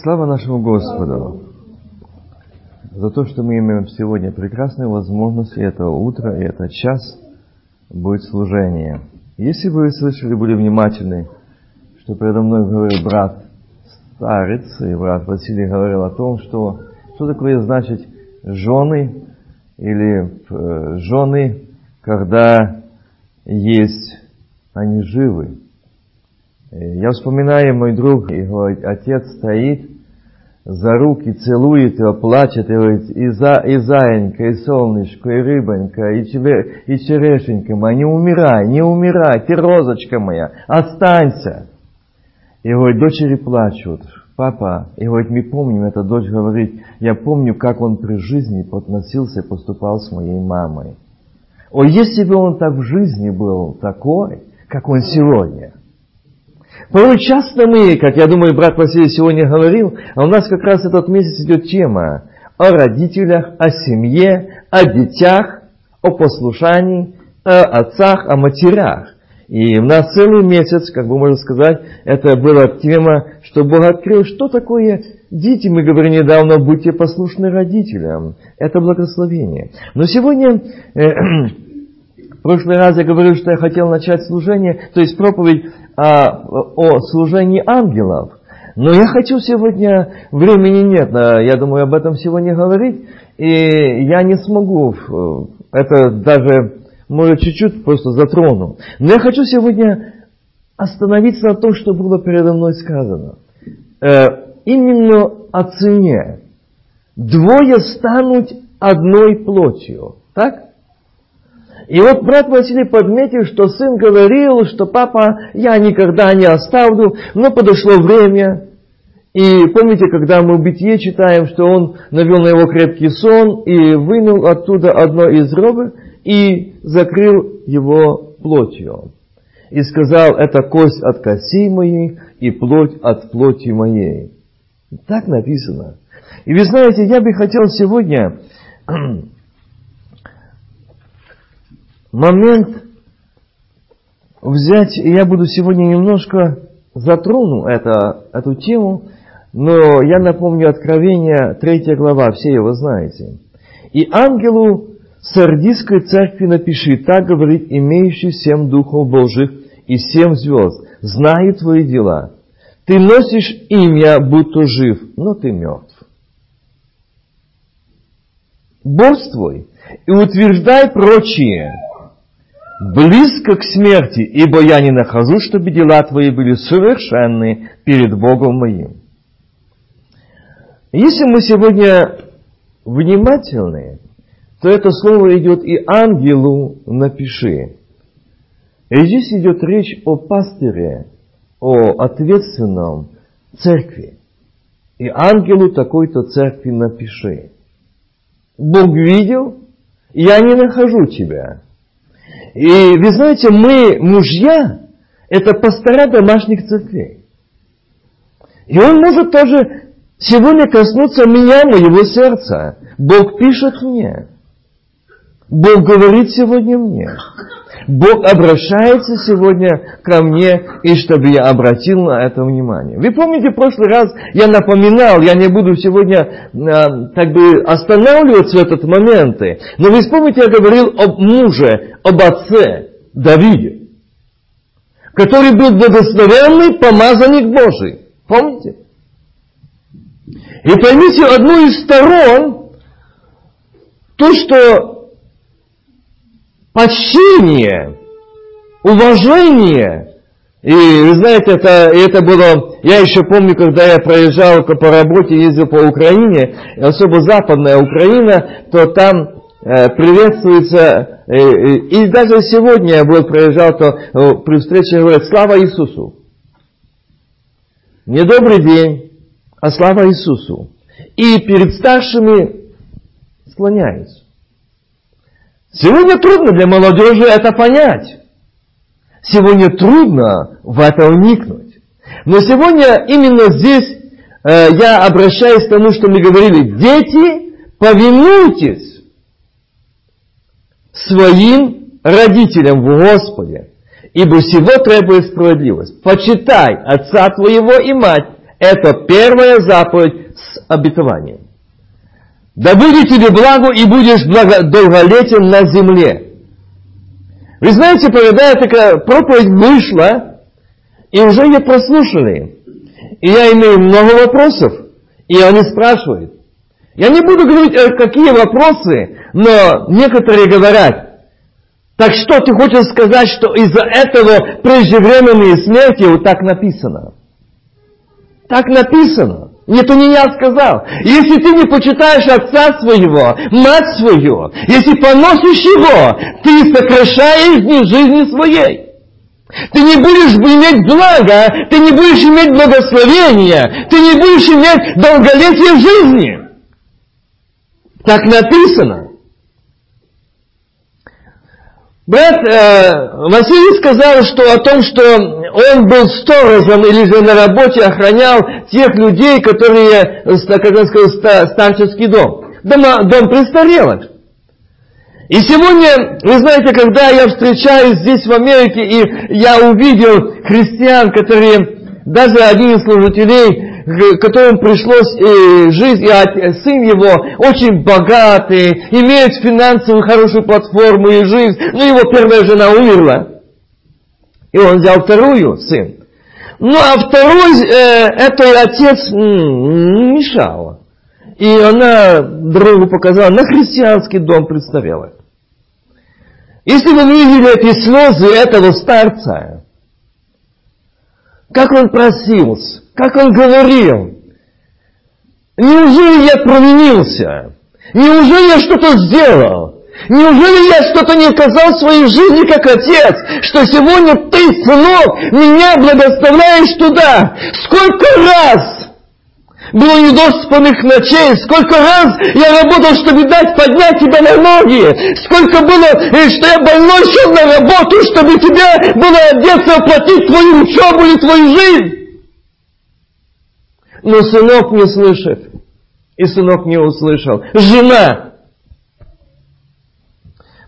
Слава нашему Господу за то, что мы имеем сегодня прекрасную возможность и это утро, и этот час будет служение. Если бы вы слышали, были внимательны, что передо мной говорил брат Старец, и брат Василий говорил о том, что что такое значит жены или э, жены, когда есть, они живы. Я вспоминаю, мой друг, его отец стоит за руки, целует его, плачет, и говорит, и, за, и заинька, и солнышко, и рыбонька, и, тебе, и черешенька моя, не умирай, не умирай, ты розочка моя, останься. И говорит, дочери плачут, папа, и говорит, мы помним, эта дочь говорит, я помню, как он при жизни подносился и поступал с моей мамой. О, если бы он так в жизни был такой, как он сегодня, Порой часто мы, как я думаю, брат Василий сегодня говорил, а у нас как раз этот месяц идет тема о родителях, о семье, о детях, о послушании, о отцах, о матерях. И у нас целый месяц, как бы можно сказать, это была тема, что Бог открыл, что такое дети. Мы говорили недавно, будьте послушны родителям. Это благословение. Но сегодня э, прошлый раз я говорил, что я хотел начать служение, то есть проповедь о, о служении ангелов. Но я хочу сегодня, времени нет, я думаю об этом сегодня говорить, и я не смогу, это даже, может, чуть-чуть просто затрону. Но я хочу сегодня остановиться на том, что было передо мной сказано. Э, именно о цене. Двое станут одной плотью. Так? И вот брат Василий подметил, что сын говорил, что папа, я никогда не оставлю, но подошло время. И помните, когда мы в Битье читаем, что он навел на его крепкий сон и вынул оттуда одно из рога и закрыл его плотью. И сказал, это кость от кости моей и плоть от плоти моей. Так написано. И вы знаете, я бы хотел сегодня момент взять, и я буду сегодня немножко затрону это, эту тему, но я напомню Откровение, 3 глава, все его знаете. «И ангелу Сардийской церкви напиши, так говорит имеющий семь духов Божьих и семь звезд, знаю твои дела. Ты носишь имя, будто жив, но ты мертв. Борствуй и утверждай прочие, близко к смерти, ибо я не нахожу, чтобы дела твои были совершенны перед Богом моим. Если мы сегодня внимательны, то это слово идет и ангелу напиши. И здесь идет речь о пастыре, о ответственном церкви. И ангелу такой-то церкви напиши. Бог видел, я не нахожу тебя. И вы знаете, мы, мужья, это пастора домашних церквей. И он может тоже сегодня коснуться меня, моего сердца. Бог пишет мне. Бог говорит сегодня мне. Бог обращается сегодня ко мне, и чтобы я обратил на это внимание. Вы помните, в прошлый раз я напоминал, я не буду сегодня э, так бы останавливаться в этот моменты, но вы вспомните, я говорил об муже, об отце Давиде, который был благословенный помазанник Божий. Помните? И поймите одну из сторон, то, что почтение, уважение. И вы знаете, это, это было, я еще помню, когда я проезжал по работе, ездил по Украине, особо западная Украина, то там э, приветствуется, э, э, и даже сегодня я был проезжал, то при встрече говорят, слава Иисусу. Не добрый день, а слава Иисусу. И перед старшими склоняются. Сегодня трудно для молодежи это понять. Сегодня трудно в это вникнуть. Но сегодня именно здесь э, я обращаюсь к тому, что мы говорили. Дети, повинуйтесь своим родителям в Господе, ибо всего требует справедливость. Почитай отца твоего и мать. Это первая заповедь с обетованием. Да будет тебе благо и будешь благо, долголетен на земле. Вы знаете, когда такая проповедь вышла, и уже ее прослушали, и я имею много вопросов, и они спрашивают. Я не буду говорить, э, какие вопросы, но некоторые говорят, так что ты хочешь сказать, что из-за этого преждевременные смерти вот так написано? Так написано. Это не я сказал. Если ты не почитаешь отца своего, мать свою, если поносишь его, ты сокращаешь дни жизни своей. Ты не будешь иметь блага, ты не будешь иметь благословения, ты не будешь иметь долголетие в жизни. Так написано. Брат э, Василий сказал, что о том, что он был сторожем или же на работе охранял тех людей, которые, как он сказал, старческий дом. Дома, дом престарелых. И сегодня, вы знаете, когда я встречаюсь здесь в Америке, и я увидел христиан, которые, даже один из служителей, которому пришлось и жить, и сын его очень богатый, имеет финансовую хорошую платформу и жизнь, но его первая жена умерла. И он взял вторую сын. Ну, а второй, э, это отец м, мешал. И она другу показала, на христианский дом представила. Если вы видели эти слезы этого старца, как он просился, как он говорил, неужели я провинился? Неужели я что-то сделал? Неужели я что-то не сказал в своей жизни как отец, что сегодня ты, сынок, меня благословляешь туда? Сколько раз было недоспанных ночей, сколько раз я работал, чтобы дать поднять тебя на ноги, сколько было, э, что я больной шел на работу, чтобы тебе было одеться, оплатить твою учебу и твою жизнь. Но сынок не слышит, и сынок не услышал. Жена.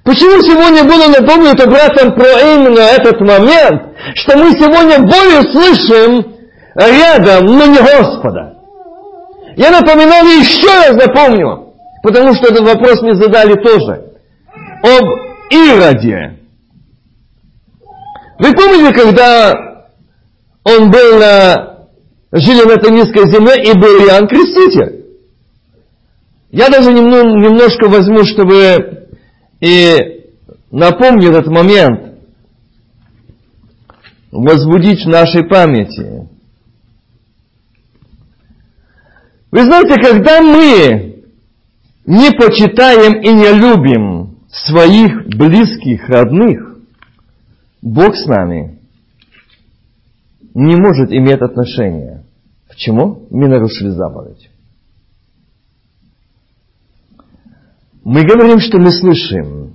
Почему сегодня было напомнито братом про именно этот момент, что мы сегодня более слышим рядом, но не Господа? Я напоминал еще раз напомню, потому что этот вопрос мне задали тоже. Об Ироде. Вы помните, когда он был на, жили на этой низкой земле и был Иоанн Креститель? Я даже немножко возьму, чтобы и напомнить этот момент, возбудить в нашей памяти. Вы знаете, когда мы не почитаем и не любим своих близких, родных, Бог с нами не может иметь отношения. К чему? Мы нарушили заповедь. Мы говорим, что мы слышим.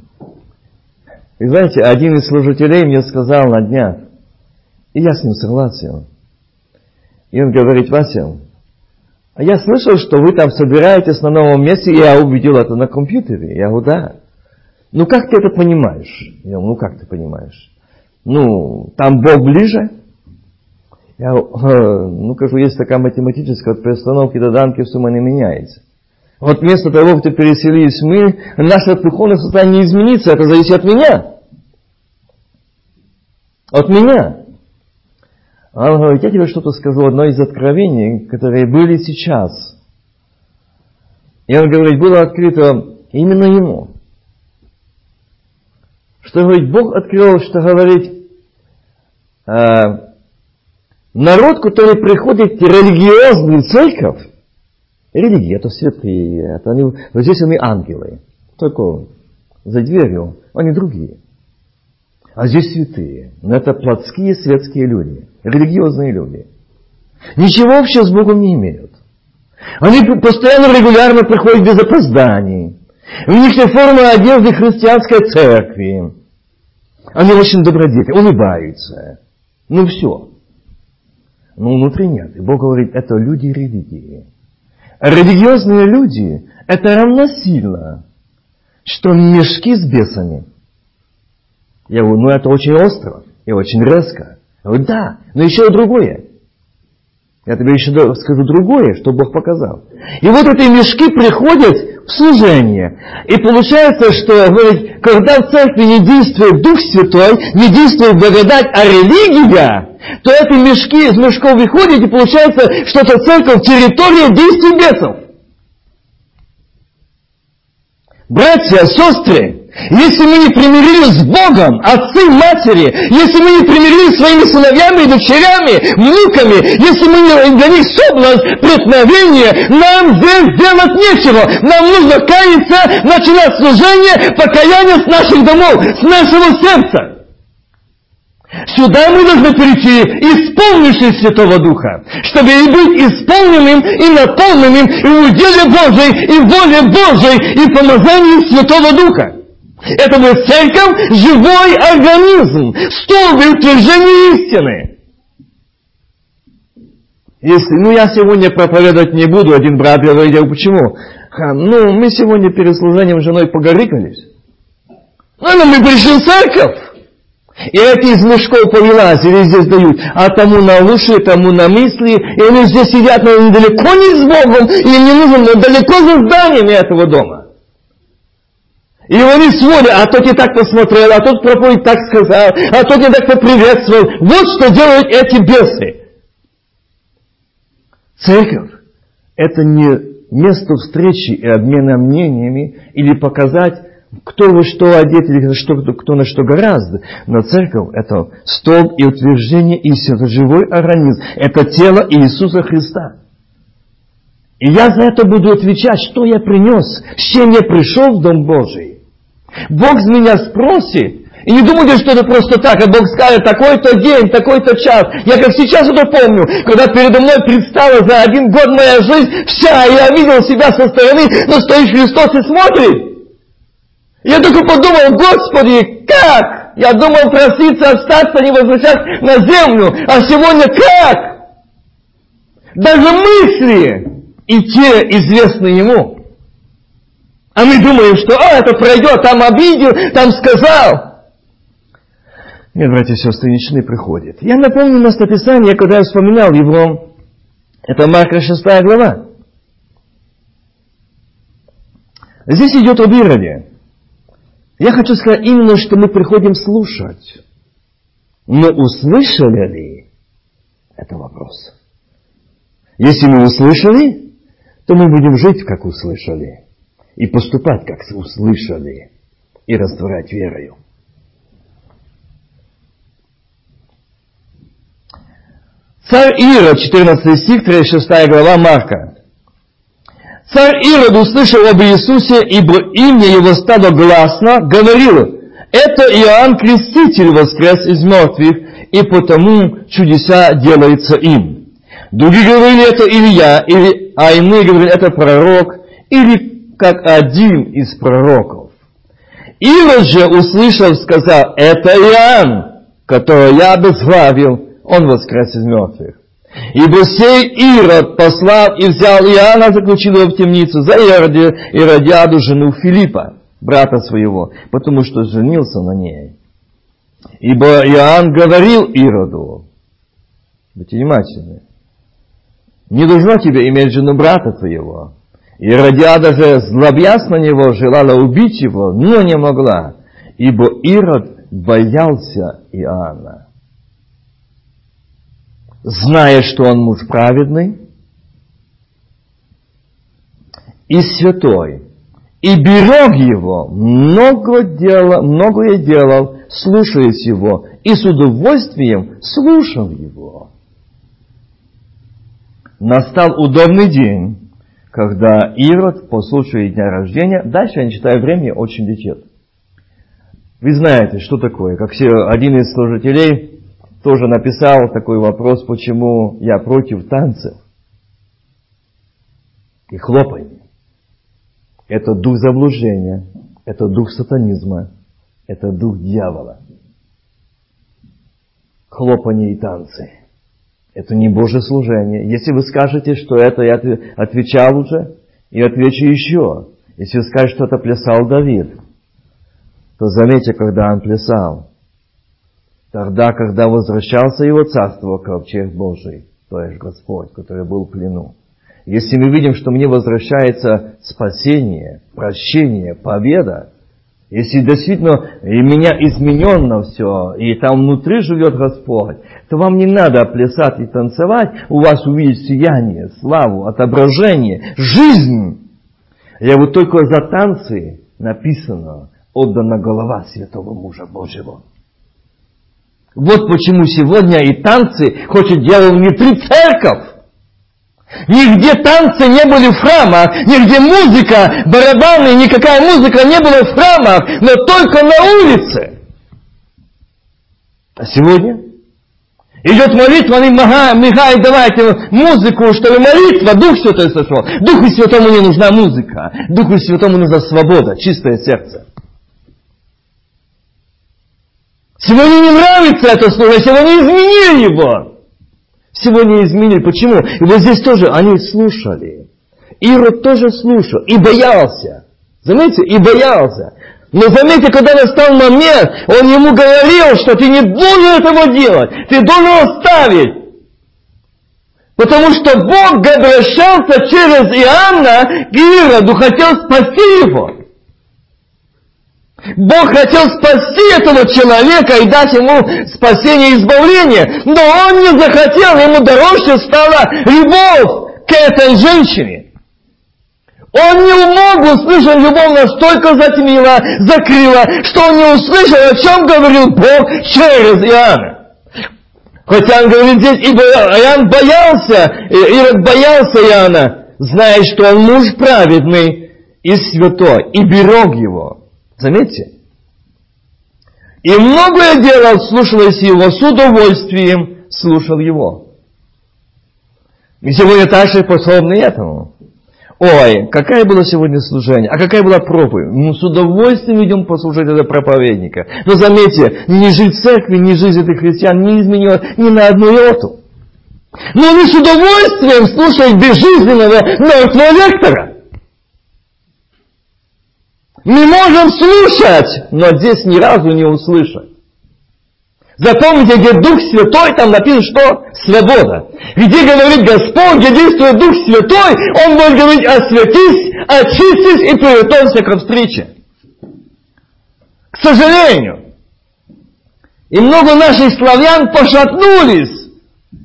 И знаете, один из служителей мне сказал на днях, и я с ним согласен. И он говорит, Вася, а я слышал, что вы там собираетесь на новом месте, и я увидел это на компьютере. Я говорю, да. Ну как ты это понимаешь? Я говорю, ну как ты понимаешь? Ну, там Бог ближе? Я говорю, ну, кажу, есть такая математическая, от перестановки до данки сумма не меняется. Вот вместо того, что переселились мы, наше духовное состояние не изменится, это зависит от меня. От меня. А он говорит, я тебе что-то скажу, одно из откровений, которые были сейчас. И он говорит, было открыто именно ему. Что говорит, Бог открыл, что говорит, э, народ, который приходит в религиозную церковь, религия, это святые, это они, вот здесь они ангелы, только за дверью, они другие. А здесь святые. Но это плотские светские люди, религиозные люди. Ничего общего с Богом не имеют. Они постоянно, регулярно приходят без опозданий. У них все форма одежды христианской церкви. Они очень добродетельны, улыбаются. Ну все. Но внутри нет. И Бог говорит, это люди религии. Религиозные люди – это равносильно, что мешки с бесами – я говорю, ну это очень остро и очень резко. Я говорю, да, но еще и другое. Я тебе еще скажу другое, что Бог показал. И вот эти мешки приходят в служение. И получается, что говорит, когда в церкви не действует Дух Святой, не действует благодать, а религия, то эти мешки из мешков выходят, и получается, что это церковь территория действий бесов. Братья, сестры, если мы не примирились с Богом, отцы, матери, если мы не примирились своими сыновьями и дочерями, внуками, если мы не для них соблазн, преткновение, нам здесь делать нечего. Нам нужно каяться, начинать служение, покаяние с наших домов, с нашего сердца. Сюда мы должны прийти, исполнившись Святого Духа, чтобы и быть исполненным и наполненным и в уделе Божьей, и в воле Божьей, и в помазании Святого Духа. Это будет церковь, живой организм, столб и утверждение истины. Если, ну я сегодня проповедовать не буду, один брат говорил, почему? Ну, мы сегодня перед служением с женой погорикались. Ну, мы пришли в церковь. И эти из мешков повылазили, здесь дают, а тому на уши, тому на мысли, и они здесь сидят, но они далеко не с Богом, им не нужно, но далеко за зданиями этого дома. И они сводят, а тот не так посмотрел, а тот проповедь так сказал, а тот не так поприветствовал. Вот что делают эти бесы. Церковь – это не место встречи и обмена мнениями или показать, кто вы что одет или что, кто на что гораздо. Но церковь – это столб и утверждение истины, живой организм, это тело Иисуса Христа. И я за это буду отвечать, что я принес, с чем я пришел в Дом Божий. Бог с меня спросит, и не думайте, что это просто так, а Бог скажет, такой-то день, такой-то час. Я как сейчас это помню, когда передо мной предстала за один год моя жизнь вся, и я видел себя со стороны, но стоит Христос и смотрит. Я только подумал, Господи, как? Я думал проситься, остаться, не возвращаться на землю. А сегодня как? Даже мысли и те известны Ему. А мы думаем, что а, это пройдет, там обидел, там сказал. Нет, братья и сестры, ничего не приходит. Я напомню местописание, когда я вспоминал его. Это Марка 6 глава. Здесь идет об Ироде. Я хочу сказать именно, что мы приходим слушать. Но услышали ли? Это вопрос. Если мы услышали, то мы будем жить, как услышали и поступать, как услышали, и растворять верою. Царь Ирод, 14 стих, 36 глава Марка. Царь Ирод услышал об Иисусе, ибо имя его стало гласно, говорил, это Иоанн Креститель воскрес из мертвых, и потому чудеса делаются им. Другие говорили, это Илья, или, а иные говорили, это пророк, или как один из пророков. Ирод же, услышав, сказал, это Иоанн, которого я обезглавил, он воскрес из мертвых. Ибо сей Ирод послал и взял Иоанна, заключил его в темницу за Ироди, Иродиаду, жену Филиппа, брата своего, потому что женился на ней. Ибо Иоанн говорил Ироду, будьте внимательны, не должно тебе иметь жену брата твоего, Иродиада же, злобясь на него, желала убить его, но не могла, ибо Ирод боялся Иоанна. Зная, что он муж праведный и святой, и берег его, много дела, многое делал, слушаясь его, и с удовольствием слушал его. Настал удобный день, когда Ирод по случаю дня рождения, дальше я не читаю времени, очень летит. Вы знаете, что такое, как все, один из служителей тоже написал такой вопрос, почему я против танцев и хлопаний. Это дух заблуждения, это дух сатанизма, это дух дьявола. Хлопание и танцы – это не Божье служение. Если вы скажете, что это я отвечал уже, и отвечу еще. Если вы скажете, что это плясал Давид, то заметьте, когда он плясал. Тогда, когда возвращался его царство, ковчег Божий, чувствуешь, Господь, который был в плену, если мы видим, что мне возвращается спасение, прощение, победа, если действительно и меня измененно все, и там внутри живет Господь, то вам не надо плясать и танцевать, у вас увидеть сияние, славу, отображение, жизнь. Я вот только за танцы написано, отдана голова святого мужа Божьего. Вот почему сегодня и танцы хочет делать внутри церковь. Нигде танцы не были в храмах, нигде музыка, барабаны, никакая музыка не была в храмах, но только на улице. А сегодня идет молитва, они мигают, давайте музыку, чтобы молитва, Дух Святой сошел. Духу Святому не нужна музыка, Духу Святому нужна свобода, чистое сердце. Сегодня не нравится это слово, сегодня изменили его. Сегодня изменили. Почему? И вот здесь тоже они слушали. Ирод тоже слушал и боялся. Заметьте, и боялся. Но заметьте, когда настал момент, он ему говорил, что ты не должен этого делать, ты должен оставить. Потому что Бог обращался через Иоанна к Ироду, хотел спасти его. Бог хотел спасти этого человека и дать ему спасение и избавление, но он не захотел, ему дороже стала любовь к этой женщине. Он не мог услышать любовь, настолько затемила, закрыла, что он не услышал, о чем говорил Бог через Иоанна. Хотя он говорит здесь, ибо Иоанн боялся, Ирод боялся Иоанна, зная, что он муж праведный и святой, и берег его. Заметьте. И многое делал, слушаясь его, с удовольствием слушал его. И сегодня также способны этому. Ой, какая была сегодня служение, а какая была проповедь. Мы с удовольствием идем послушать этого проповедника. Но заметьте, ни жизнь церкви, ни жизнь этих христиан не изменила ни на одну йоту. Но они с удовольствием слушают безжизненного мертвого лектора. Мы можем слушать, но здесь ни разу не услышать. Запомните, где Дух Святой, там написано, что свобода. Где говорит Господь, где действует Дух Святой, Он будет говорить, осветись, очистись и приготовься к встрече. К сожалению. И много наших славян пошатнулись.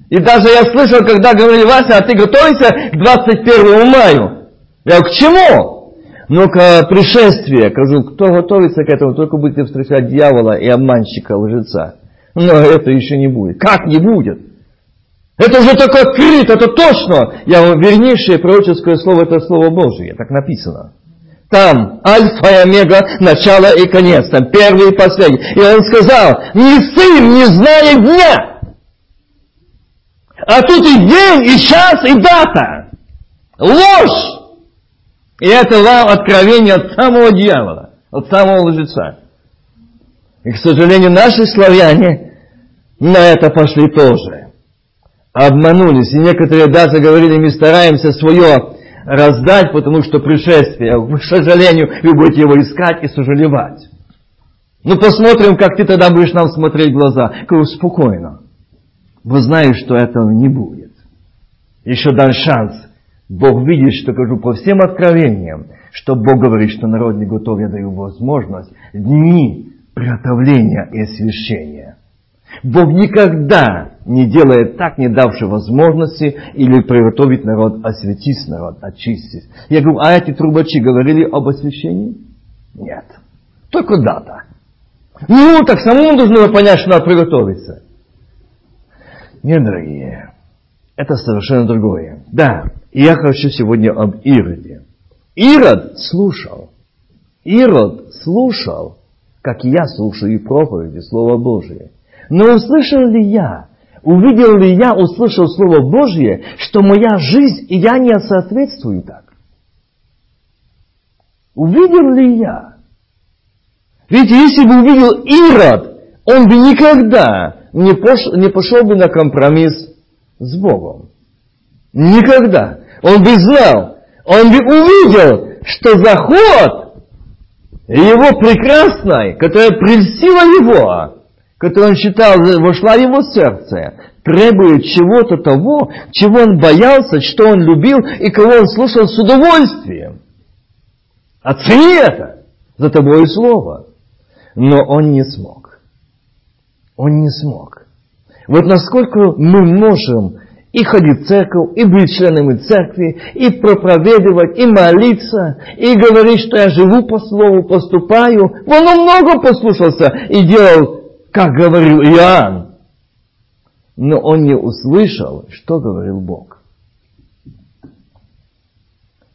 И даже я слышал, когда говорили, Вася, а ты готовишься к 21 мая. Я говорю, к чему? Но-ка, пришествие, скажу, кто готовится к этому, только будете встречать дьявола и обманщика, лжеца. Но это еще не будет. Как не будет? Это уже только открыто, это точно. Я вам вернейшее пророческое слово, это Слово Божие, так написано. Там альфа и омега, начало и конец, там первый и последний. И он сказал, ни сын не знает дня. А тут и день, и час, и дата. Ложь. И это вам откровение от самого дьявола, от самого лжеца. И, к сожалению, наши славяне на это пошли тоже. Обманулись. И некоторые даже говорили, мы стараемся свое раздать, потому что пришествие, к сожалению, вы будете его искать и сожалевать. Ну, посмотрим, как ты тогда будешь нам смотреть в глаза. Говорю, спокойно. Вы знаете, что этого не будет. Еще дан шанс Бог видит, что кажу по всем откровениям, что Бог говорит, что народ не готов, я даю возможность, дни приготовления и освящения. Бог никогда не делает так, не давши возможности или приготовить народ, осветить народ, очистить. Я говорю, а эти трубачи говорили об освящении? Нет. Только дата. Ну, так самому нужно понять, что надо приготовиться. Нет, дорогие, это совершенно другое. Да, и я хочу сегодня об Ироде. Ирод слушал. Ирод слушал, как я слушаю и проповеди Слова Божие. Но услышал ли я, увидел ли я, услышал Слово Божье, что моя жизнь, и я не соответствую так? Увидел ли я? Видите, если бы увидел Ирод, он бы никогда не пошел, не пошел бы на компромисс с Богом. Никогда. Он бы знал, он бы увидел, что заход его прекрасной, которая прельстила его, которую он считал, вошла в его сердце, требует чего-то того, чего он боялся, что он любил и кого он слушал с удовольствием. Оцени это за тобой слово. Но он не смог. Он не смог. Вот насколько мы можем и ходить в церковь, и быть членами церкви, и проповедовать, и молиться, и говорить, что я живу по слову, поступаю. Он много послушался и делал, как говорил Иоанн. Но он не услышал, что говорил Бог.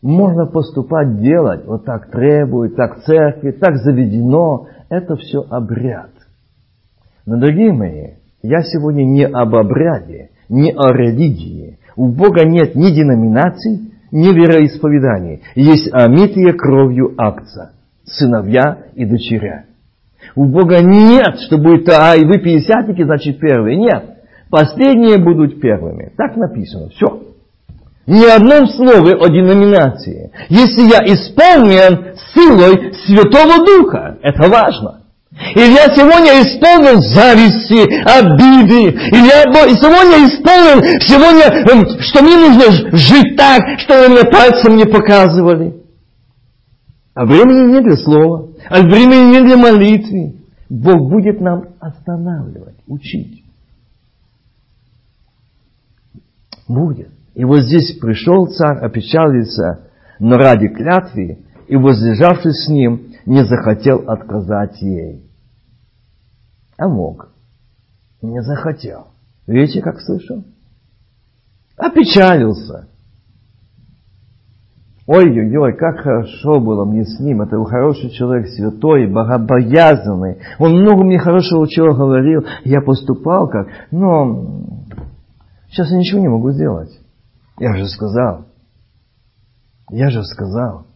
Можно поступать, делать, вот так требует, так церкви, так заведено. Это все обряд. Но, дорогие мои, я сегодня не об обряде, не о религии. У Бога нет ни деноминаций, ни вероисповеданий. Есть омитые кровью акция, сыновья и дочеря. У Бога нет, что будет, а и вы пятидесятники, значит первые. Нет. Последние будут первыми. Так написано. Все. Ни одном слове о деноминации. Если я исполнен силой Святого Духа, это важно. Или я сегодня исполнен зависти, обиды. Или я сегодня исполнен, сегодня, эм, что мне нужно жить так, что мне пальцем не показывали. А времени нет для слова, а времени нет для молитвы. Бог будет нам останавливать, учить. Будет. И вот здесь пришел царь, опечалился, но ради клятвы, и возлежавшись с ним, не захотел отказать ей. А мог. Не захотел. Видите, как слышал? Опечалился. Ой-ой-ой, как хорошо было мне с ним. Это был хороший человек, святой, богобоязанный. Он много мне хорошего чего говорил. Я поступал как. Но сейчас я ничего не могу сделать. Я же сказал. Я же сказал.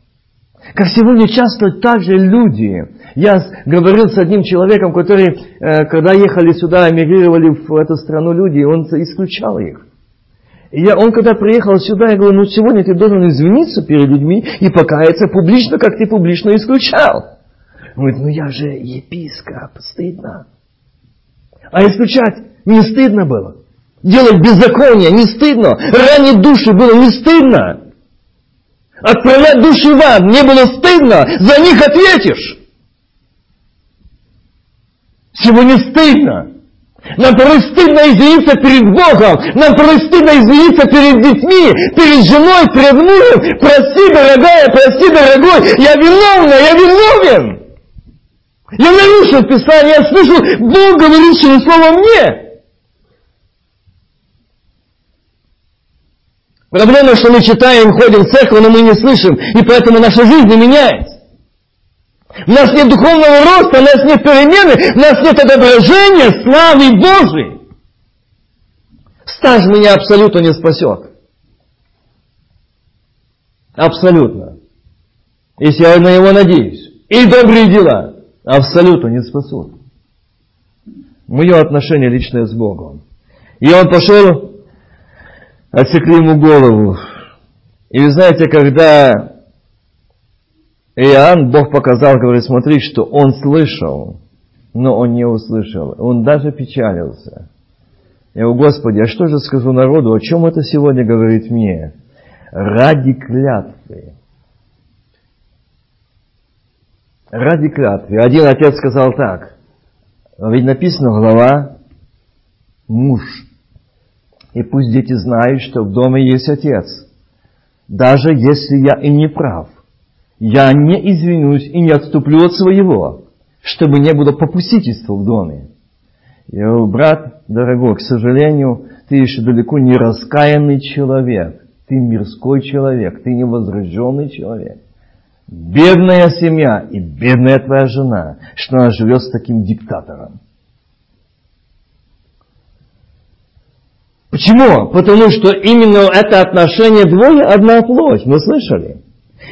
Как сегодня часто также люди. Я говорил с одним человеком, который, э, когда ехали сюда, эмигрировали в эту страну люди, он исключал их. И я, он когда приехал сюда, я говорю, ну сегодня ты должен извиниться перед людьми и покаяться публично, как ты публично исключал. Он говорит, ну я же епископ, стыдно. А исключать не стыдно было. Делать беззаконие не стыдно. Ранить души было не стыдно. Отправлять души в ад не было стыдно, за них ответишь. Сегодня стыдно. Нам порой стыдно извиниться перед Богом. Нам порой стыдно извиниться перед детьми, перед женой, перед мужем. Прости, дорогая, прости, дорогой, я виновна, я виновен. Я нарушил Писание, я слышу Бог говорящее слово мне. Проблема, что мы читаем, ходим в церковь, но мы не слышим, и поэтому наша жизнь не меняется. У нас нет духовного роста, у нас нет перемены, у нас нет отображения славы Божией. Стаж меня абсолютно не спасет. Абсолютно. Если я на него надеюсь. И добрые дела абсолютно не спасут. Мое отношение личное с Богом. И он пошел отсекли ему голову. И вы знаете, когда Иоанн, Бог показал, говорит, смотри, что он слышал, но он не услышал. Он даже печалился. Я говорю, Господи, а что же скажу народу, о чем это сегодня говорит мне? Ради клятвы. Ради клятвы. Один отец сказал так, ведь написано глава муж и пусть дети знают, что в доме есть отец. Даже если я и не прав, я не извинюсь и не отступлю от своего, чтобы не было попустительства в доме. Я говорю, брат дорогой, к сожалению, ты еще далеко не раскаянный человек. Ты мирской человек, ты невозрожденный человек. Бедная семья и бедная твоя жена, что она живет с таким диктатором. Почему? Потому что именно это отношение двое одна плоть. Мы слышали?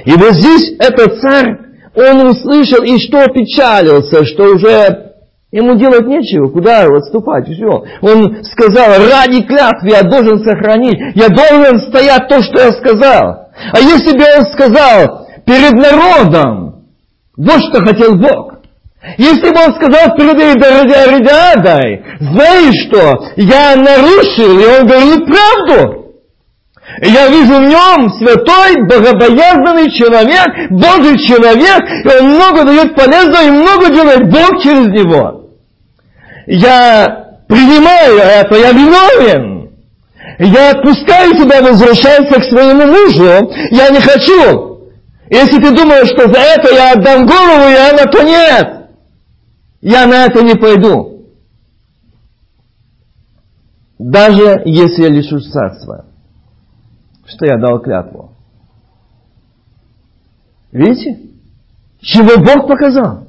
И вот здесь этот царь, он услышал и что печалился, что уже ему делать нечего, куда отступать, все. Он сказал, ради клятвы я должен сохранить, я должен стоять то, что я сказал. А если бы он сказал перед народом, вот что хотел Бог, Если бы он сказал перед Иридадай, знаешь что, я нарушил, и он говорит правду. Я вижу в нем святой, богобоязненный человек, Божий человек, и он много дает полезного, и много делает Бог через него. Я принимаю это, я виновен. Я отпускаю тебя, возвращайся к своему мужу. Я не хочу. Если ты думаешь, что за это я отдам голову, я на то нет. Я на это не пойду. Даже если я лишусь царства что я дал клятву. Видите? Чего Бог показал.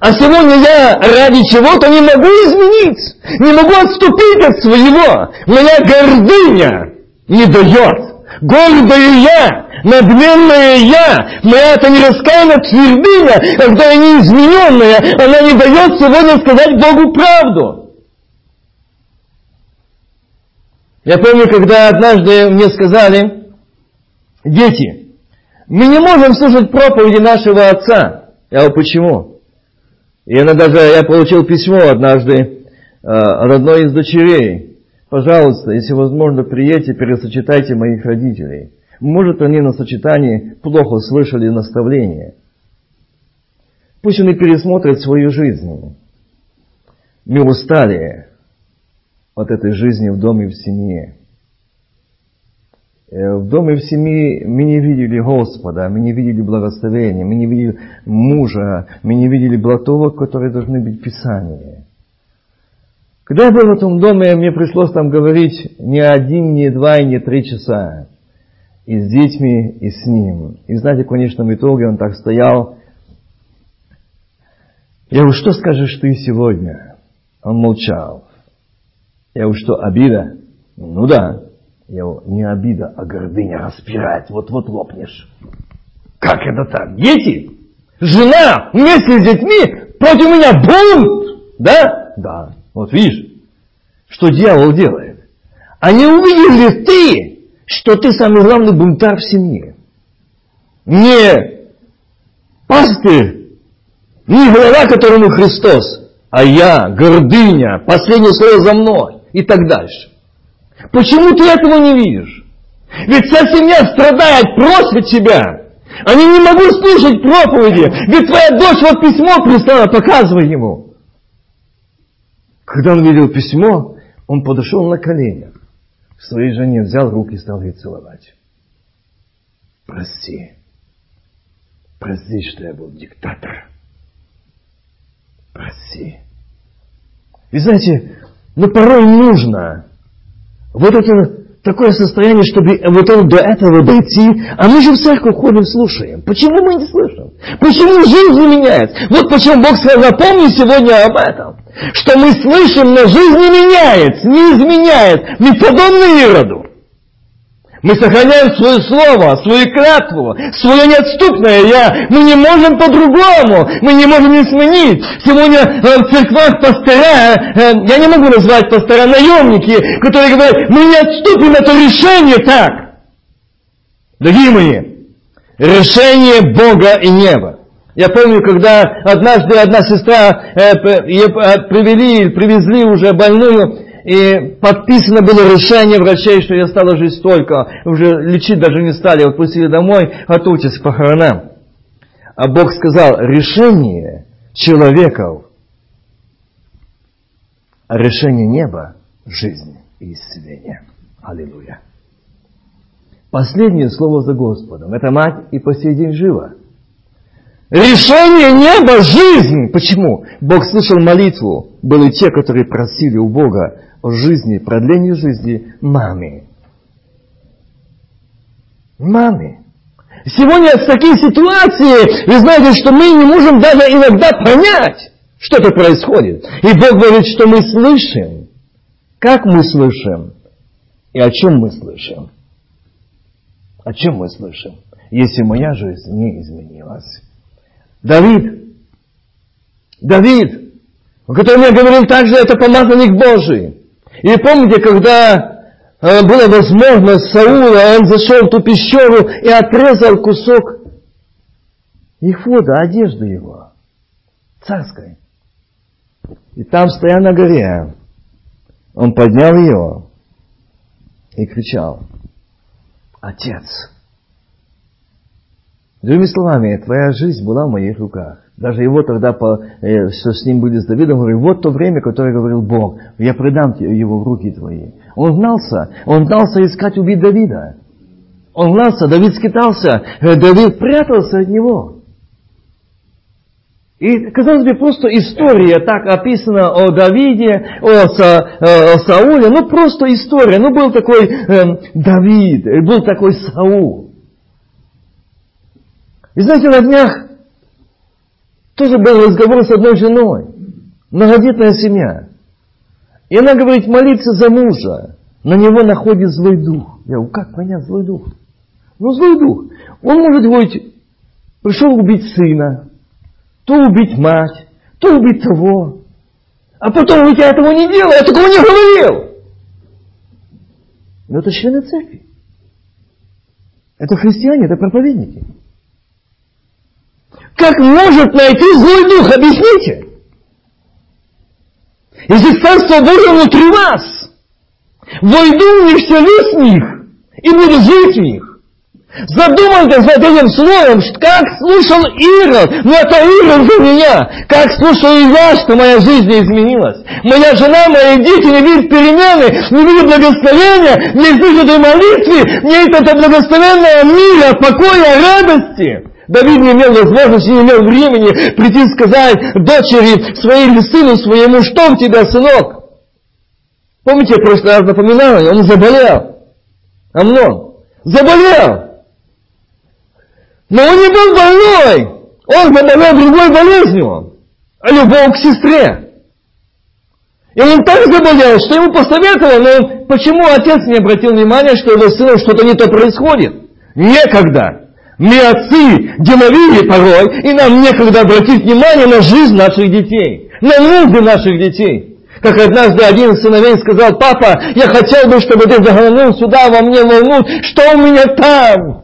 А сегодня я ради чего-то не могу изменить, не могу отступить от своего. Моя гордыня не дает. Гордая я, надменная я, моя раскаянная твердыня, когда я неизмененная, она не дает сегодня сказать Богу правду. Я помню, когда однажды мне сказали, дети, мы не можем слушать проповеди нашего отца. Я говорю, почему? И она даже, я получил письмо однажды э, от одной из дочерей. Пожалуйста, если возможно, приедьте, пересочетайте моих родителей. Может, они на сочетании плохо слышали наставления. Пусть они пересмотрят свою жизнь. Мы устали от этой жизни в доме, в семье. Э, в доме, в семье мы не видели Господа, мы не видели благословения, мы не видели мужа, мы не видели блатовок, которые должны быть в Писании. Когда я был в этом доме, мне пришлось там говорить не один, не два и не три часа. И с детьми, и с ним. И знаете, в конечном итоге он так стоял. Я говорю, что скажешь ты сегодня? Он молчал. Я говорю, что обида? Ну да. Я говорю, не обида, а гордыня распирает. Вот-вот лопнешь. Как это так? Дети? Жена вместе с детьми против меня бунт? Да? Да. Вот видишь, что дьявол делает. А не увидел ли ты, что ты самый главный бунтарь в семье? Не пастырь, не глава, которому Христос, а я, гордыня, последнее слово за мной и так дальше. Почему ты этого не видишь? Ведь вся семья страдает, просит тебя. Они не могут слушать проповеди. Ведь твоя дочь вот письмо прислала, показывай ему. Когда он видел письмо, он подошел на коленях к своей жене, взял руки и стал ей целовать. Прости. Прости, что я был диктатор. Прости. И знаете, но порой нужно вот это такое состояние, чтобы вот он до этого дойти, а мы же в церковь ходим, слушаем. Почему мы не слышим? Почему жизнь не меняется? Вот почему Бог сказал, запомни сегодня об этом. Что мы слышим, но жизнь не меняется, не изменяет. Мы подобны Ироду. Мы сохраняем свое слово, свою клятву, свое неотступное я. Мы не можем по-другому. Мы не можем не сменить. Сегодня э, в церквах пастора, э, я не могу назвать пастора, наемники, которые говорят, мы не отступим это решение так. Дорогие мои, решение Бога и неба. Я помню, когда однажды одна сестра э, э привели, привезли уже больную, и подписано было решение врачей, что я стала жить столько, уже лечить даже не стали, отпустили домой, готовьтесь к похоронам. А Бог сказал, решение человеков, а решение неба – жизнь и исцеление. Аллилуйя. Последнее слово за Господом. Это мать и по сей день жива. Решение неба – жизнь. Почему? Бог слышал молитву. Были те, которые просили у Бога о жизни, продлении жизни маме. Маме. Сегодня такие ситуации, вы знаете, что мы не можем даже иногда понять, что это происходит. И Бог говорит, что мы слышим. Как мы слышим? И о чем мы слышим? О чем мы слышим? Если моя жизнь не изменилась. Давид, Давид, о котором я говорил также, это помазанник Божий. И помните, когда э, была возможность Саула, он зашел в ту пещеру и отрезал кусок их вода, одежды его. царской. И там, стоя на горе, он поднял ее и кричал, Отец, Другими словами, твоя жизнь была в моих руках. Даже его тогда, по, э, что с ним были с Давидом, говорил, вот то время, которое говорил Бог, я предам его в руки твои. Он знался, он знался искать убить Давида. Он знался, Давид скитался, э, Давид прятался от него. И, казалось бы, просто история так описана о Давиде, о, Са, э, о Сауле, ну просто история. Ну был такой э, Давид, был такой Саул. И знаете, на днях тоже был разговор с одной женой, многодетная семья. И она говорит, молиться за мужа, на него находит злой дух. Я говорю, как понять злой дух? Ну, злой дух. Он может говорить, пришел убить сына, то убить мать, то убить того. А потом говорит, я этого не делал, я такого не говорил. Но это члены церкви. Это христиане, это проповедники. Как может найти злой дух? Объясните. Если Царство Божие внутри вас, войду в них, вселюсь в них и буду жить в них. Задумайтесь над этим словом, как слушал Ирод, но это Ирод за меня, как слушал и я, что моя жизнь не изменилась. Моя жена, мои дети не видят перемены, не видят благословения, не видят этой молитвы, не это благословенного мира, покоя, радости. Давид не имел возможности, не имел времени прийти сказать дочери своей или сыну своему, что у тебя, сынок? Помните, я в прошлый раз напоминал, он заболел. Амнон. Заболел. Но он не был больной. Он заболел другой болезнью. А любовь к сестре. И он так заболел, что ему посоветовал, но почему отец не обратил внимания, что его сыну что-то не то происходит? Некогда. Мы отцы деловые порой, и нам некогда обратить внимание на жизнь наших детей, на нужды наших детей. Как однажды один из сыновей сказал, папа, я хотел бы, чтобы ты заглянул сюда во мне волну, что у меня там?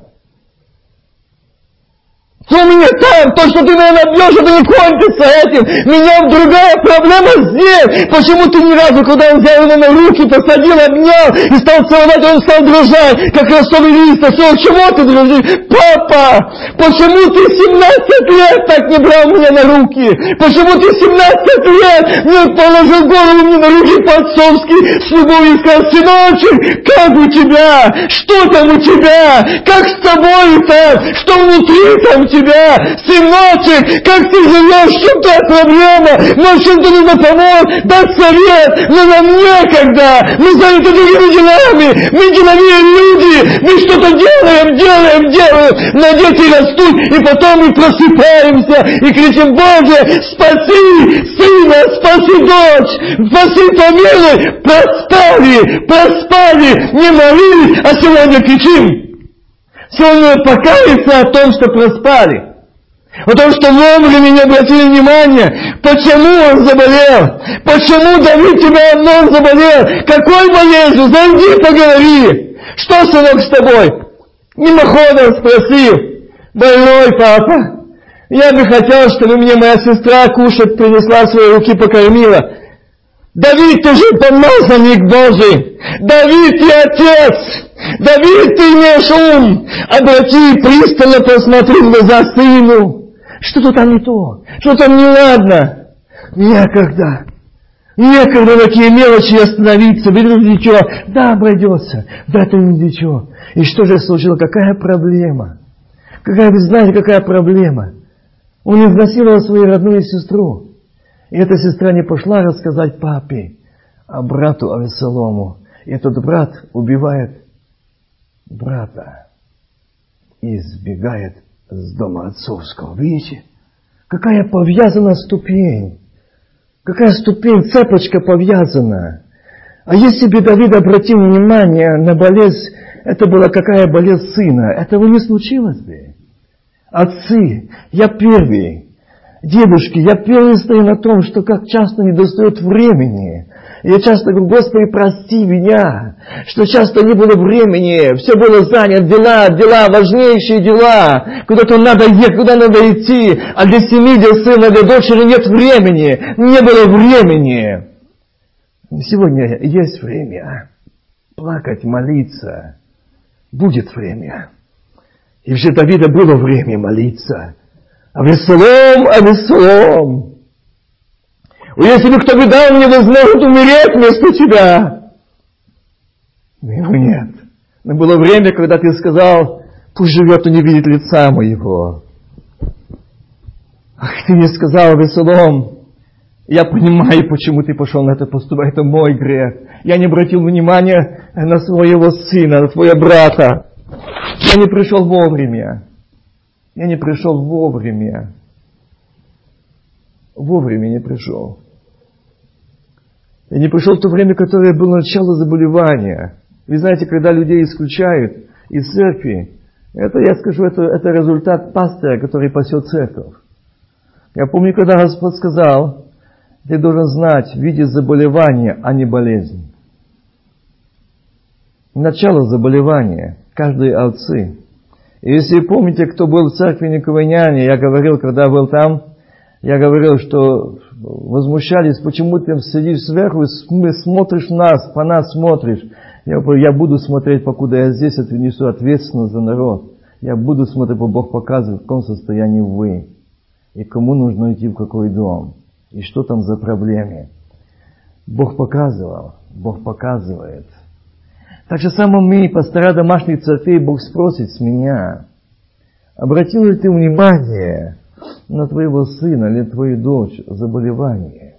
Что у меня там? То, что ты меня набьешь, это не кончится этим. Меня другая проблема здесь. Почему ты ни разу, когда он взял его на руки, посадил, обнял и стал целовать, он стал дрожать, как ростовый лист. А чего ты дрожишь? Папа, почему ты 17 лет так не брал меня на руки? Почему ты 17 лет не положил голову мне на руки по-отцовски с любовью и сказал, сыночек, как у тебя? Что там у тебя? Как с тобой там? Что внутри там у тебя? Тебя, сыночек, как ты в твоя проблема, может, чем-то нужно помочь, дать совет, но нам некогда, мы заняты другими делами, мы деловые люди, мы что-то делаем, делаем, делаем, но дети растут, и потом мы просыпаемся и кричим, Боже, спаси сына, спаси дочь, спаси помилуй, проспали, проспали, не молились, а сегодня кричим, Сегодня покаяться о том, что проспали. О том, что вовремя не обратили внимания, почему он заболел, почему Давид тебя одно заболел, какой болезнью, зайди поговори, что, сынок, с тобой? Мимоходом спросил, больной папа, я бы хотел, чтобы мне моя сестра кушать принесла свои руки, покормила. Давид, ты же помазанник Божий. Давид, ты отец. Давид, ты имеешь ум. Обрати пристально посмотри в глаза сыну. Что-то там не то. Что-то там неладно. Некогда. Некогда такие мелочи остановиться. Берешь ничего. Да, обойдется. Да, это ничего. И что же случилось? Какая проблема? Какая, вы знаете, какая проблема? Он изнасиловал свою родную сестру. И эта сестра не пошла рассказать папе, а брату Авесолому. И этот брат убивает брата и сбегает с дома отцовского. Видите? Какая повязана ступень. Какая ступень, цепочка повязана. А если бы Давид обратил внимание на болезнь, это была какая болезнь сына, этого не случилось бы. Отцы, я первый, Дедушки, я первый стою на том, что как часто не достает времени, Я часто говорю, Господи, прости меня, что часто не было времени, все было занято, дела, дела, важнейшие дела, куда-то надо ехать, куда надо идти, а для семьи, для сына, для дочери нет времени, не было времени. Сегодня есть время плакать, молиться, будет время. И вообще Давида было время молиться. А Авессалом, Авессалом, если бы кто бы дал мне возможность умереть вместо тебя. Но его нет. Но было время, когда ты сказал, пусть живет и не видит лица моего. Ах, ты не сказал, Весолом, я понимаю, почему ты пошел на это поступать, это мой грех. Я не обратил внимания на своего сына, на твоего брата. Я не пришел вовремя. Я не пришел вовремя. Вовремя не пришел. Я не пришел в то время, которое было начало заболевания. Вы знаете, когда людей исключают из церкви, это, я скажу, это, это результат пастыря, который пасет церковь. Я помню, когда Господь сказал, ты должен знать, видеть заболевание, а не болезнь. Начало заболевания каждой овцы. Если помните, кто был в церкви Никовыняне, я говорил, когда был там, я говорил, что возмущались, почему ты сидишь сверху и смотришь нас, по нас смотришь. Я говорю, я буду смотреть, покуда я здесь несу ответственность за народ. Я буду смотреть, по Бог показывает, в каком состоянии вы. И кому нужно идти в какой дом. И что там за проблемы. Бог показывал, Бог показывает. Так же самое мы, пастора домашних церквей, Бог спросит с меня, обратил ли ты внимание на твоего сына или твою дочь заболевание.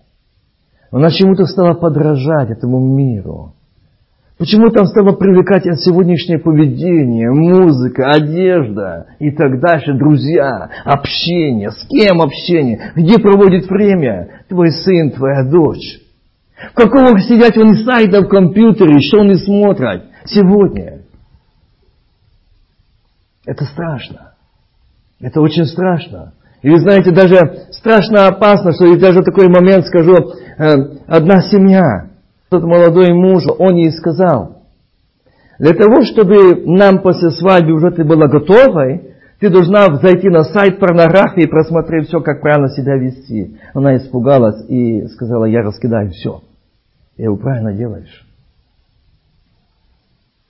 Она чему-то стала подражать этому миру. Почему там стало привлекать сегодняшнее поведение, музыка, одежда и так дальше, друзья, общение, с кем общение, где проводит время твой сын, твоя дочь. Какого сидят они сайта в компьютере, что они смотрят сегодня. Это страшно. Это очень страшно. И вы знаете, даже страшно опасно, что я даже такой момент скажу, э, одна семья, тот молодой муж, он ей сказал, для того, чтобы нам после свадьбы уже ты была готовой, ты должна зайти на сайт порнографии и просмотреть все, как правильно себя вести. Она испугалась и сказала, я раскидаю все. Я говорю, правильно делаешь.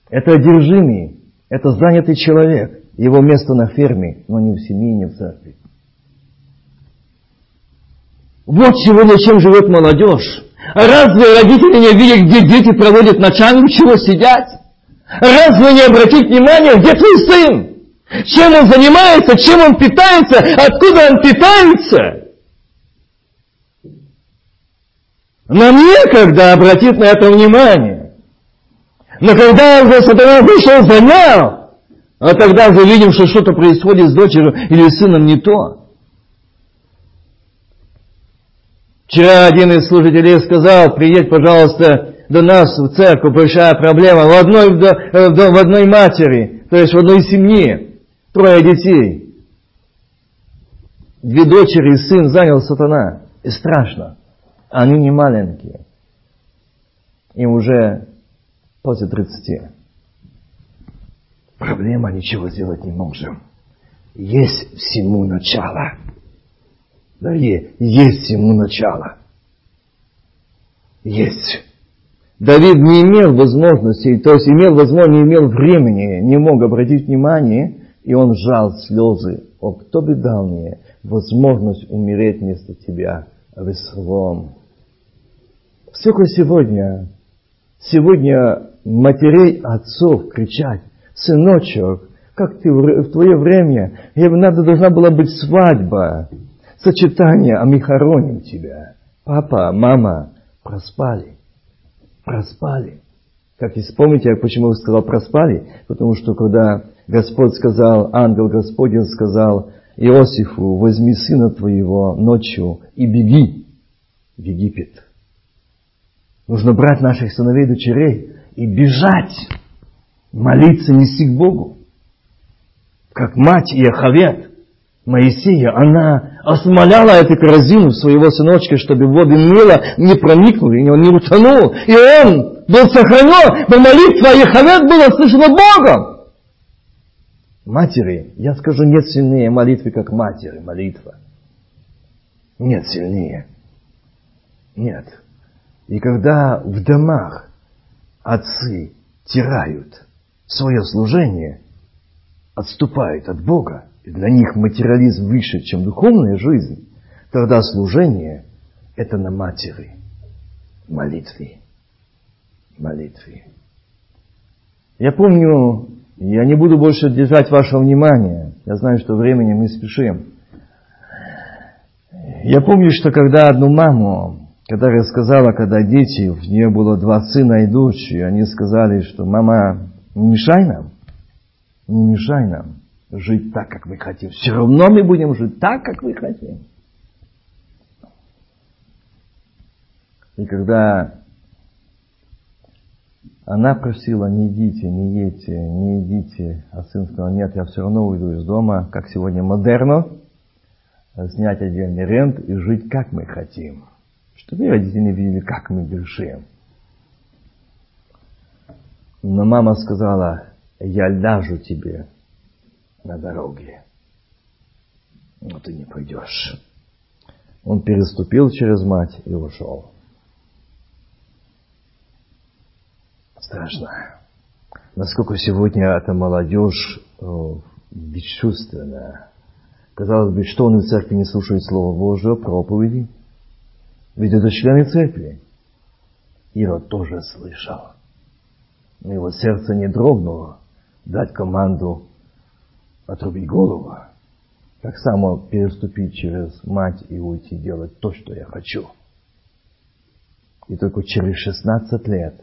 Это одержимый, это занятый человек. Его место на ферме, но не в семье, не в церкви. Вот сегодня чем живет молодежь. Разве родители не видят, где дети проводят ночами, чего сидят? Разве не обратить внимание, где твой сын? Чем он занимается, чем он питается, откуда он питается? Нам некогда обратить на это внимание. Но когда уже сатана вышел, занял, а тогда уже видим, что что-то происходит с дочерью или сыном не то. Вчера один из служителей сказал, приедь, пожалуйста, до нас в церковь, большая проблема. В одной, в, в одной матери, то есть в одной семье, трое детей. Две дочери и сын занял сатана. И страшно. Они не маленькие. Им уже после 30. Проблема, ничего сделать не можем. Есть всему начало. Дорогие, есть ему начало. Есть. Давид не имел возможности, то есть имел возможность, не имел времени, не мог обратить внимание, и он жал слезы. О, кто бы дал мне возможность умереть вместо тебя, Весолом? Сколько сегодня, сегодня матерей, отцов кричать, сыночек, как ты в твое время, надо должна была быть свадьба, сочетание, а мы хороним тебя. Папа, мама проспали. Проспали. Как и вспомните, почему я сказал проспали? Потому что когда Господь сказал, ангел Господень сказал Иосифу, возьми сына твоего ночью и беги в Египет. Нужно брать наших сыновей и дочерей и бежать, молиться, нести к Богу. Как мать и Ахавет Моисея, она осмоляла эту корзину своего сыночка, чтобы воды мыла не проникнули, и он не утонул. И он был сохранен, но молитва Яхавет была слышана Богом. Матери, я скажу, нет сильнее молитвы, как матери молитва. Нет сильнее. Нет. И когда в домах отцы тирают свое служение, отступают от Бога, и для них материализм выше, чем духовная жизнь, тогда служение – это на матери, молитве, молитве. Я помню, я не буду больше держать ваше внимание, я знаю, что времени мы спешим. Я помню, что когда одну маму, которая сказала, когда дети, у нее было два сына и дочь, и они сказали, что мама, не мешай нам, не мешай нам жить так, как мы хотим. Все равно мы будем жить так, как мы хотим. И когда она просила, не идите, не едьте, не идите, а сын сказал, нет, я все равно уйду из дома, как сегодня модерно, снять отдельный рент и жить, как мы хотим. Чтобы родители видели, как мы грешим. Но мама сказала, я ляжу тебе на дороге. Но ты не пойдешь. Он переступил через мать и ушел. Страшно. Насколько сегодня эта молодежь о, бесчувственная. Казалось бы, что он в церкви не слушает Слово Божье, проповеди. Ведь это члены церкви. Ирод тоже слышал. Но его сердце не дрогнуло дать команду отрубить голову, так само переступить через мать и уйти делать то, что я хочу. И только через 16 лет,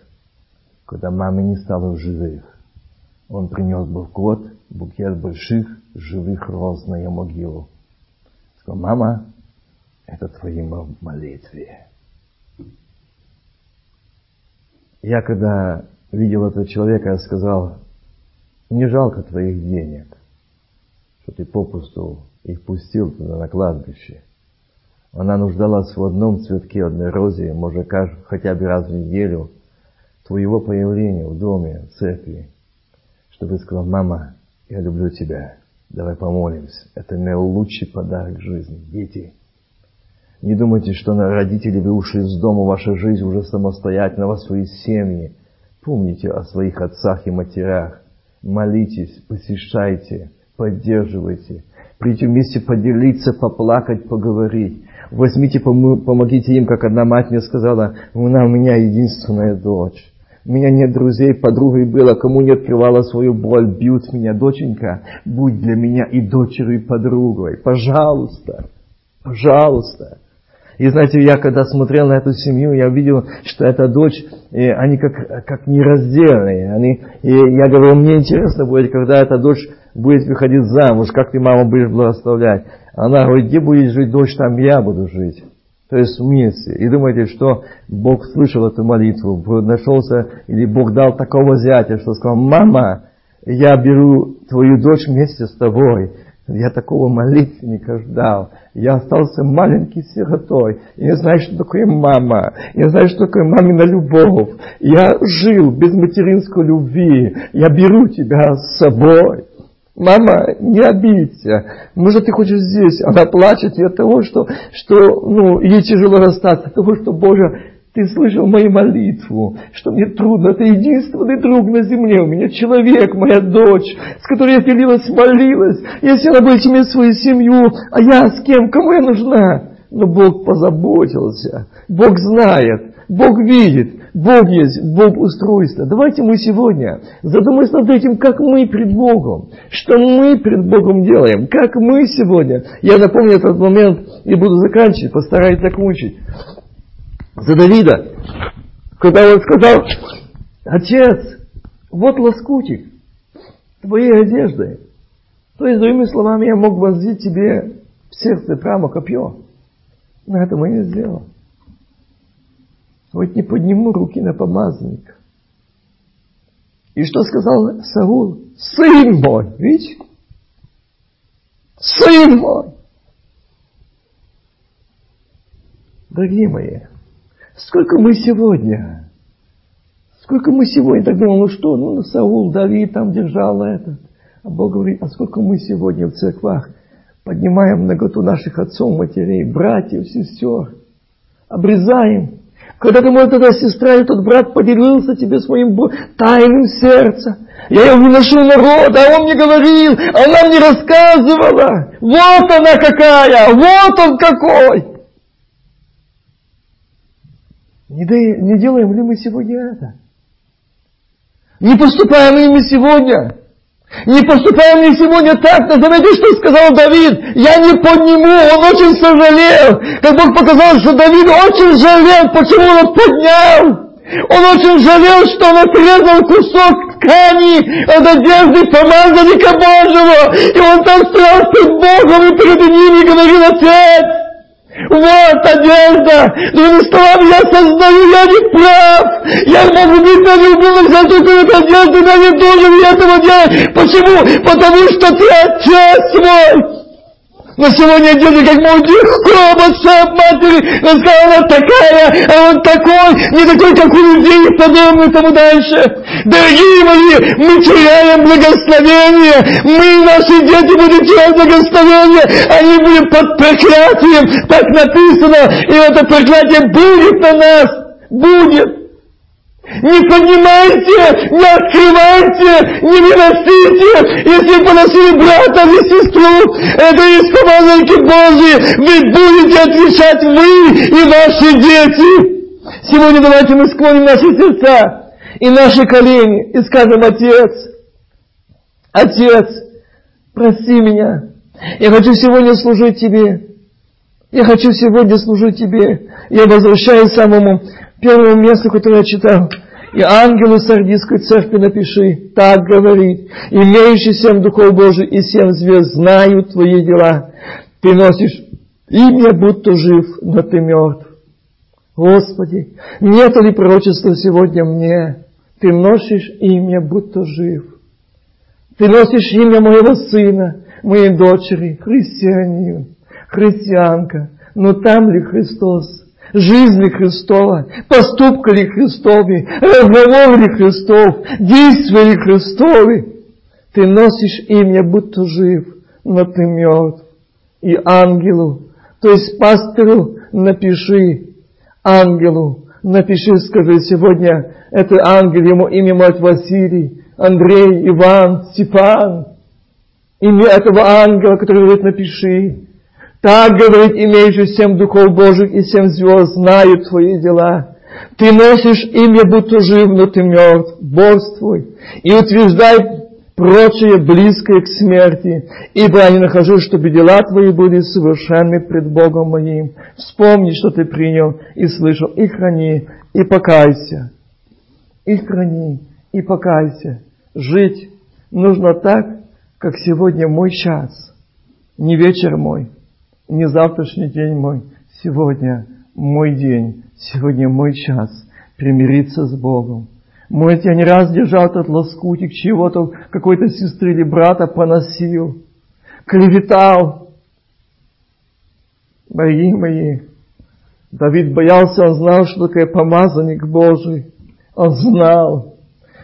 когда мамы не стало в живых, он принес букет, букет больших живых роз на ее могилу. Сказал, мама, это твои молитвы. Я когда видел этого человека, я сказал, не жалко твоих денег что ты попусту их пустил туда на кладбище. Она нуждалась в одном цветке, одной розе, может, хотя бы раз в неделю, твоего появления в доме, в церкви, чтобы сказал, мама, я люблю тебя, давай помолимся. Это наилучший подарок жизни. Дети, не думайте, что на родители вы ушли из дома, ваша жизнь уже самостоятельно, у вас свои семьи. Помните о своих отцах и матерях. Молитесь, посещайте, поддерживайте. Прийти вместе поделиться, поплакать, поговорить. Возьмите, помогите им, как одна мать мне сказала, у меня единственная дочь. У меня нет друзей, подругой было, кому не открывала свою боль, бьют меня. Доченька, будь для меня и дочерью, и подругой. Пожалуйста, пожалуйста. И знаете, я когда смотрел на эту семью, я видел, что эта дочь, и они как, как нераздельные. Они, и я говорю, мне интересно будет, когда эта дочь будет выходить замуж, как ты, мама, будешь благословлять. Она говорит, где будет жить дочь, там я буду жить. То есть вместе. И думаете, что Бог слышал эту молитву, нашелся, или Бог дал такого зятя, что сказал, мама, я беру твою дочь вместе с тобой. Я такого молитвенника ждал. Я остался маленький сиротой. Я не знаю, что такое мама. Я не знаю, что такое мамина любовь. Я жил без материнской любви. Я беру тебя с собой. Мама, не обидься. Может, ты хочешь здесь. Она плачет от того, что, что ну, ей тяжело расстаться. От того, что, Боже, ты слышал мою молитву, что мне трудно. Ты единственный друг на земле. У меня человек, моя дочь, с которой я делилась, молилась. Если она будет иметь свою семью, а я с кем? Кому я нужна? Но Бог позаботился. Бог знает. Бог видит. Бог есть, Бог устройство. Давайте мы сегодня задумаемся над этим, как мы пред Богом. Что мы пред Богом делаем. Как мы сегодня. Я напомню этот момент и буду заканчивать, постараюсь закончить. За Давида. Когда он сказал, отец, вот лоскутик твоей одежды. То есть, другими словами, я мог вонзить тебе в сердце прямо копье. Но этого не сделал. Вот не подниму руки на помазанника. И что сказал Саул? Сын мой, видите? Сын мой! Дорогие мои, сколько мы сегодня, сколько мы сегодня так думаем, ну что, ну Саул, Давид там держал это. А Бог говорит, а сколько мы сегодня в церквах поднимаем многоту наших отцов, матерей, братьев, сестер, обрезаем. Когда ты, может, эта сестра или тот брат поделился тебе своим тайным сердцем, я его выношу народ, а он мне говорил, а она мне рассказывала. Вот она какая, вот он какой. Не, не делаем ли мы сегодня это? Не поступаем ли мы сегодня не поступаем ли сегодня так? Но заметьте, что сказал Давид. Я не подниму, он очень сожалел. Как Бог показал, что Давид очень жалел, почему он поднял. Он очень жалел, что он отрезал кусок ткани от одежды помазанника Божьего. И он там стоял перед Богом и перед ним и говорил, Отец, вот одежда. Другими словами, я сознаю, я не прав. Я могу быть на любимых за только эту одежду, но не должен этого делать. Почему? Потому что ты отец мой. Но сегодня дети как могут легко отца от матери, но сказала, она такая, а он такой, не такой, как у людей и подобное тому дальше. Дорогие мои, мы теряем благословение, мы, наши дети будут терять благословение, они будут под проклятием, так написано, и это проклятие будет на нас, будет. Не поднимайте, не открывайте, не выносите. Если поносили брата или сестру, это из помазанки Божьи. Вы будете отвечать вы и ваши дети. Сегодня давайте мы склоним наши сердца и наши колени и скажем, Отец, Отец, прости меня. Я хочу сегодня служить Тебе. Я хочу сегодня служить Тебе. Я возвращаюсь самому первому месту, которое я читал. И ангелу Сардийской церкви напиши, так говорит, имеющий семь духов Божий и семь звезд знают твои дела. Ты носишь имя, будто жив, но ты мертв. Господи, нет ли пророчества сегодня мне? Ты носишь имя, будто жив. Ты носишь имя моего сына, моей дочери, христианин, христианка. Но там ли Христос? Жизнь ли Христова, поступка ли Христовы, разговор ли Христов, действия Христовы. Ты носишь имя, будто жив, но ты мертв. И ангелу, то есть пастору напиши, ангелу, напиши, скажи сегодня, это ангел, ему имя мать Василий, Андрей, Иван, Степан. Имя этого ангела, который говорит, напиши. Так говорит имеющий семь духов Божьих и семь звезд, знают твои дела. Ты носишь имя, будто жив, но ты мертв. Борствуй и утверждай прочее близкое к смерти, ибо я не нахожу, чтобы дела твои были совершенны пред Богом моим. Вспомни, что ты принял и слышал, и храни, и покайся. И храни, и покайся. Жить нужно так, как сегодня мой час, не вечер мой, не завтрашний день мой, сегодня мой день, сегодня мой час примириться с Богом. Может, я не раз держал этот лоскутик чего-то, какой-то сестры или брата поносил, клеветал. Дорогие мои, Давид боялся, он знал, что такое помазанник Божий. Он знал.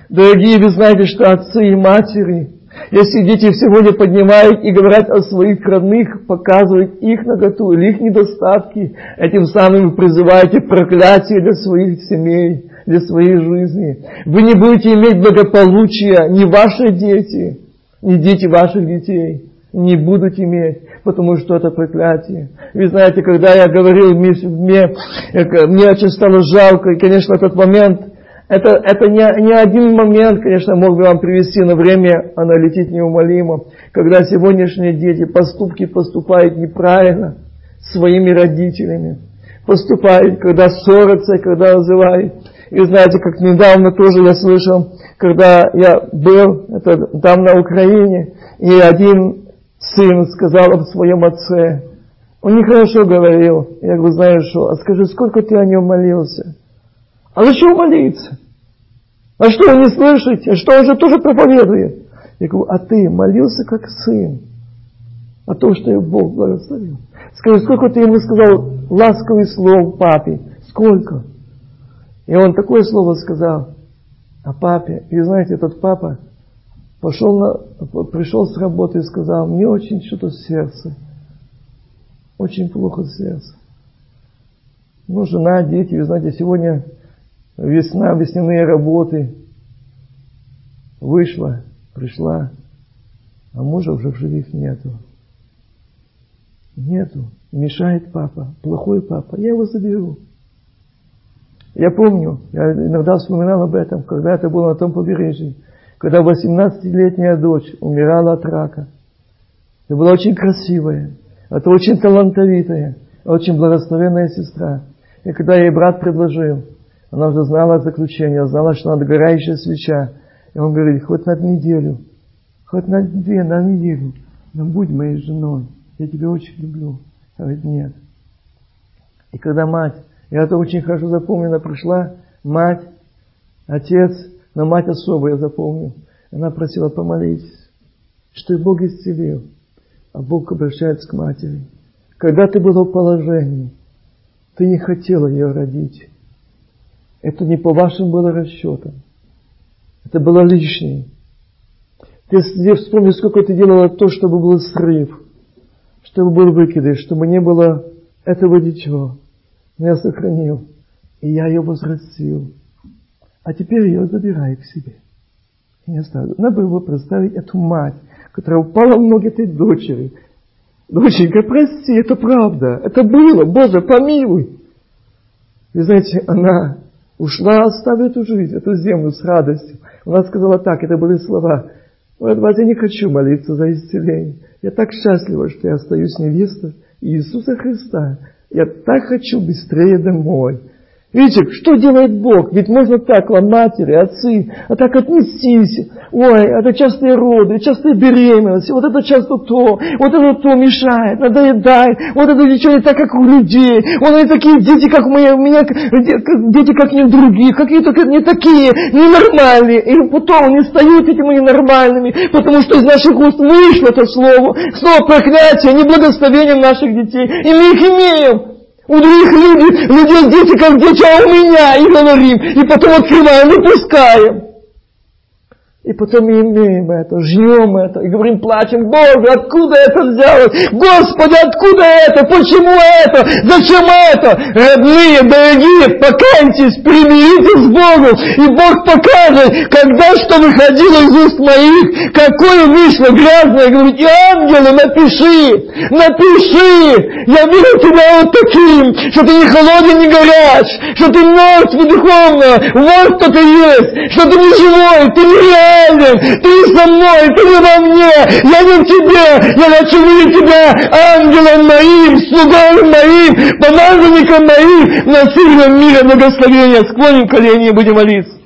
Дорогие, вы знаете, что отцы и матери, если дети сегодня поднимают и говорят о своих родных, показывают их наготу или их недостатки, этим самым вы призываете проклятие для своих семей, для своей жизни. Вы не будете иметь благополучия, ни ваши дети, ни дети ваших детей не будут иметь, потому что это проклятие. Вы знаете, когда я говорил, мне, мне, мне очень стало жалко, и, конечно, этот момент – это, это не, не один момент, конечно, мог бы вам привести, но время, оно летит неумолимо. Когда сегодняшние дети поступки поступают неправильно своими родителями. Поступают, когда ссорятся, когда называют. И знаете, как недавно тоже я слышал, когда я был это, там на Украине, и один сын сказал об своем отце. Он нехорошо говорил. Я говорю, знаешь что, а скажи, сколько ты о нем молился? А зачем молиться? А что, вы не слышите? Что он же тоже проповедует? Я говорю, а ты молился как сын? а то, что Бог благословил. Скажи, сколько ты ему сказал ласковых слов папе? Сколько? И он такое слово сказал о папе. И знаете, этот папа пошел на, пришел с работы и сказал, мне очень что-то сердце. Очень плохо сердце. Ну, жена, дети, вы знаете, сегодня весна, весняные работы. Вышла, пришла, а мужа уже в живых нету. Нету. Мешает папа. Плохой папа. Я его заберу. Я помню, я иногда вспоминал об этом, когда это было на том побережье, когда 18-летняя дочь умирала от рака. Это была очень красивая, это очень талантовитая, очень благословенная сестра. И когда ей брат предложил, она уже знала заключение, знала, что надо догорающая свеча. И он говорит, хоть на неделю, хоть на две, на неделю, но будь моей женой я тебя очень люблю. Говорит, нет. И когда мать, я это очень хорошо запомню, она пришла, мать, отец, но мать особо я запомню. Она просила помолитесь, что Бог исцелил. А Бог обращается к матери. Когда ты была в положении, ты не хотела ее родить. Это не по вашим было расчетам. Это было лишнее. Ты вспомни, сколько ты делала то, чтобы был срыв чтобы был выкидыш, чтобы не было этого ничего. Но я сохранил, и я ее возвратил. А теперь ее забираю к себе. И не оставлю. Надо было представить эту мать, которая упала в ноги этой дочери. Доченька, прости, это правда. Это было. Боже, помилуй. И знаете, она ушла, оставив эту жизнь, эту землю с радостью. Она сказала так, это были слова. Вот, я не хочу молиться за исцеление. Я так счастлива, что я остаюсь невестой Иисуса Христа. Я так хочу быстрее домой. Видите, что делает Бог? Ведь можно так, вам матери, отцы, а так отнестись. Ой, это частые роды, частые беременности, вот это часто то, вот это то мешает, надоедает, вот это ничего не так, как у людей, вот они такие дети, как мои, у меня, дети, как не других, какие только не такие, ненормальные. И потом они стают этими ненормальными, потому что из наших уст вышло это слово, слово проклятие, неблагословение наших детей, и мы их имеем. У других людей, людей дети как дети, а у меня, и говорим, и потом открываем, выпускаем. И потом имеем это, жнем это, и говорим, плачем, Боже, откуда это взялось? Господи, откуда это? Почему это? Зачем это? Родные, дорогие, покайтесь, примиритесь с Богом, и Бог покажет, когда что выходило из уст моих, какое вышло грязное, говорит, и ангелу напиши, напиши, я вижу тебя вот таким, что ты не холоден, не горяч, что ты мертв духовно, вот кто ты есть, что ты не живой, ты не реальный, реален, ты со мной, ты не во мне, я не в тебе, я хочу видеть тебя ангелом моим, слугой моим, помазанником моим на сильном мире благословения. Склоним колени и будем молиться.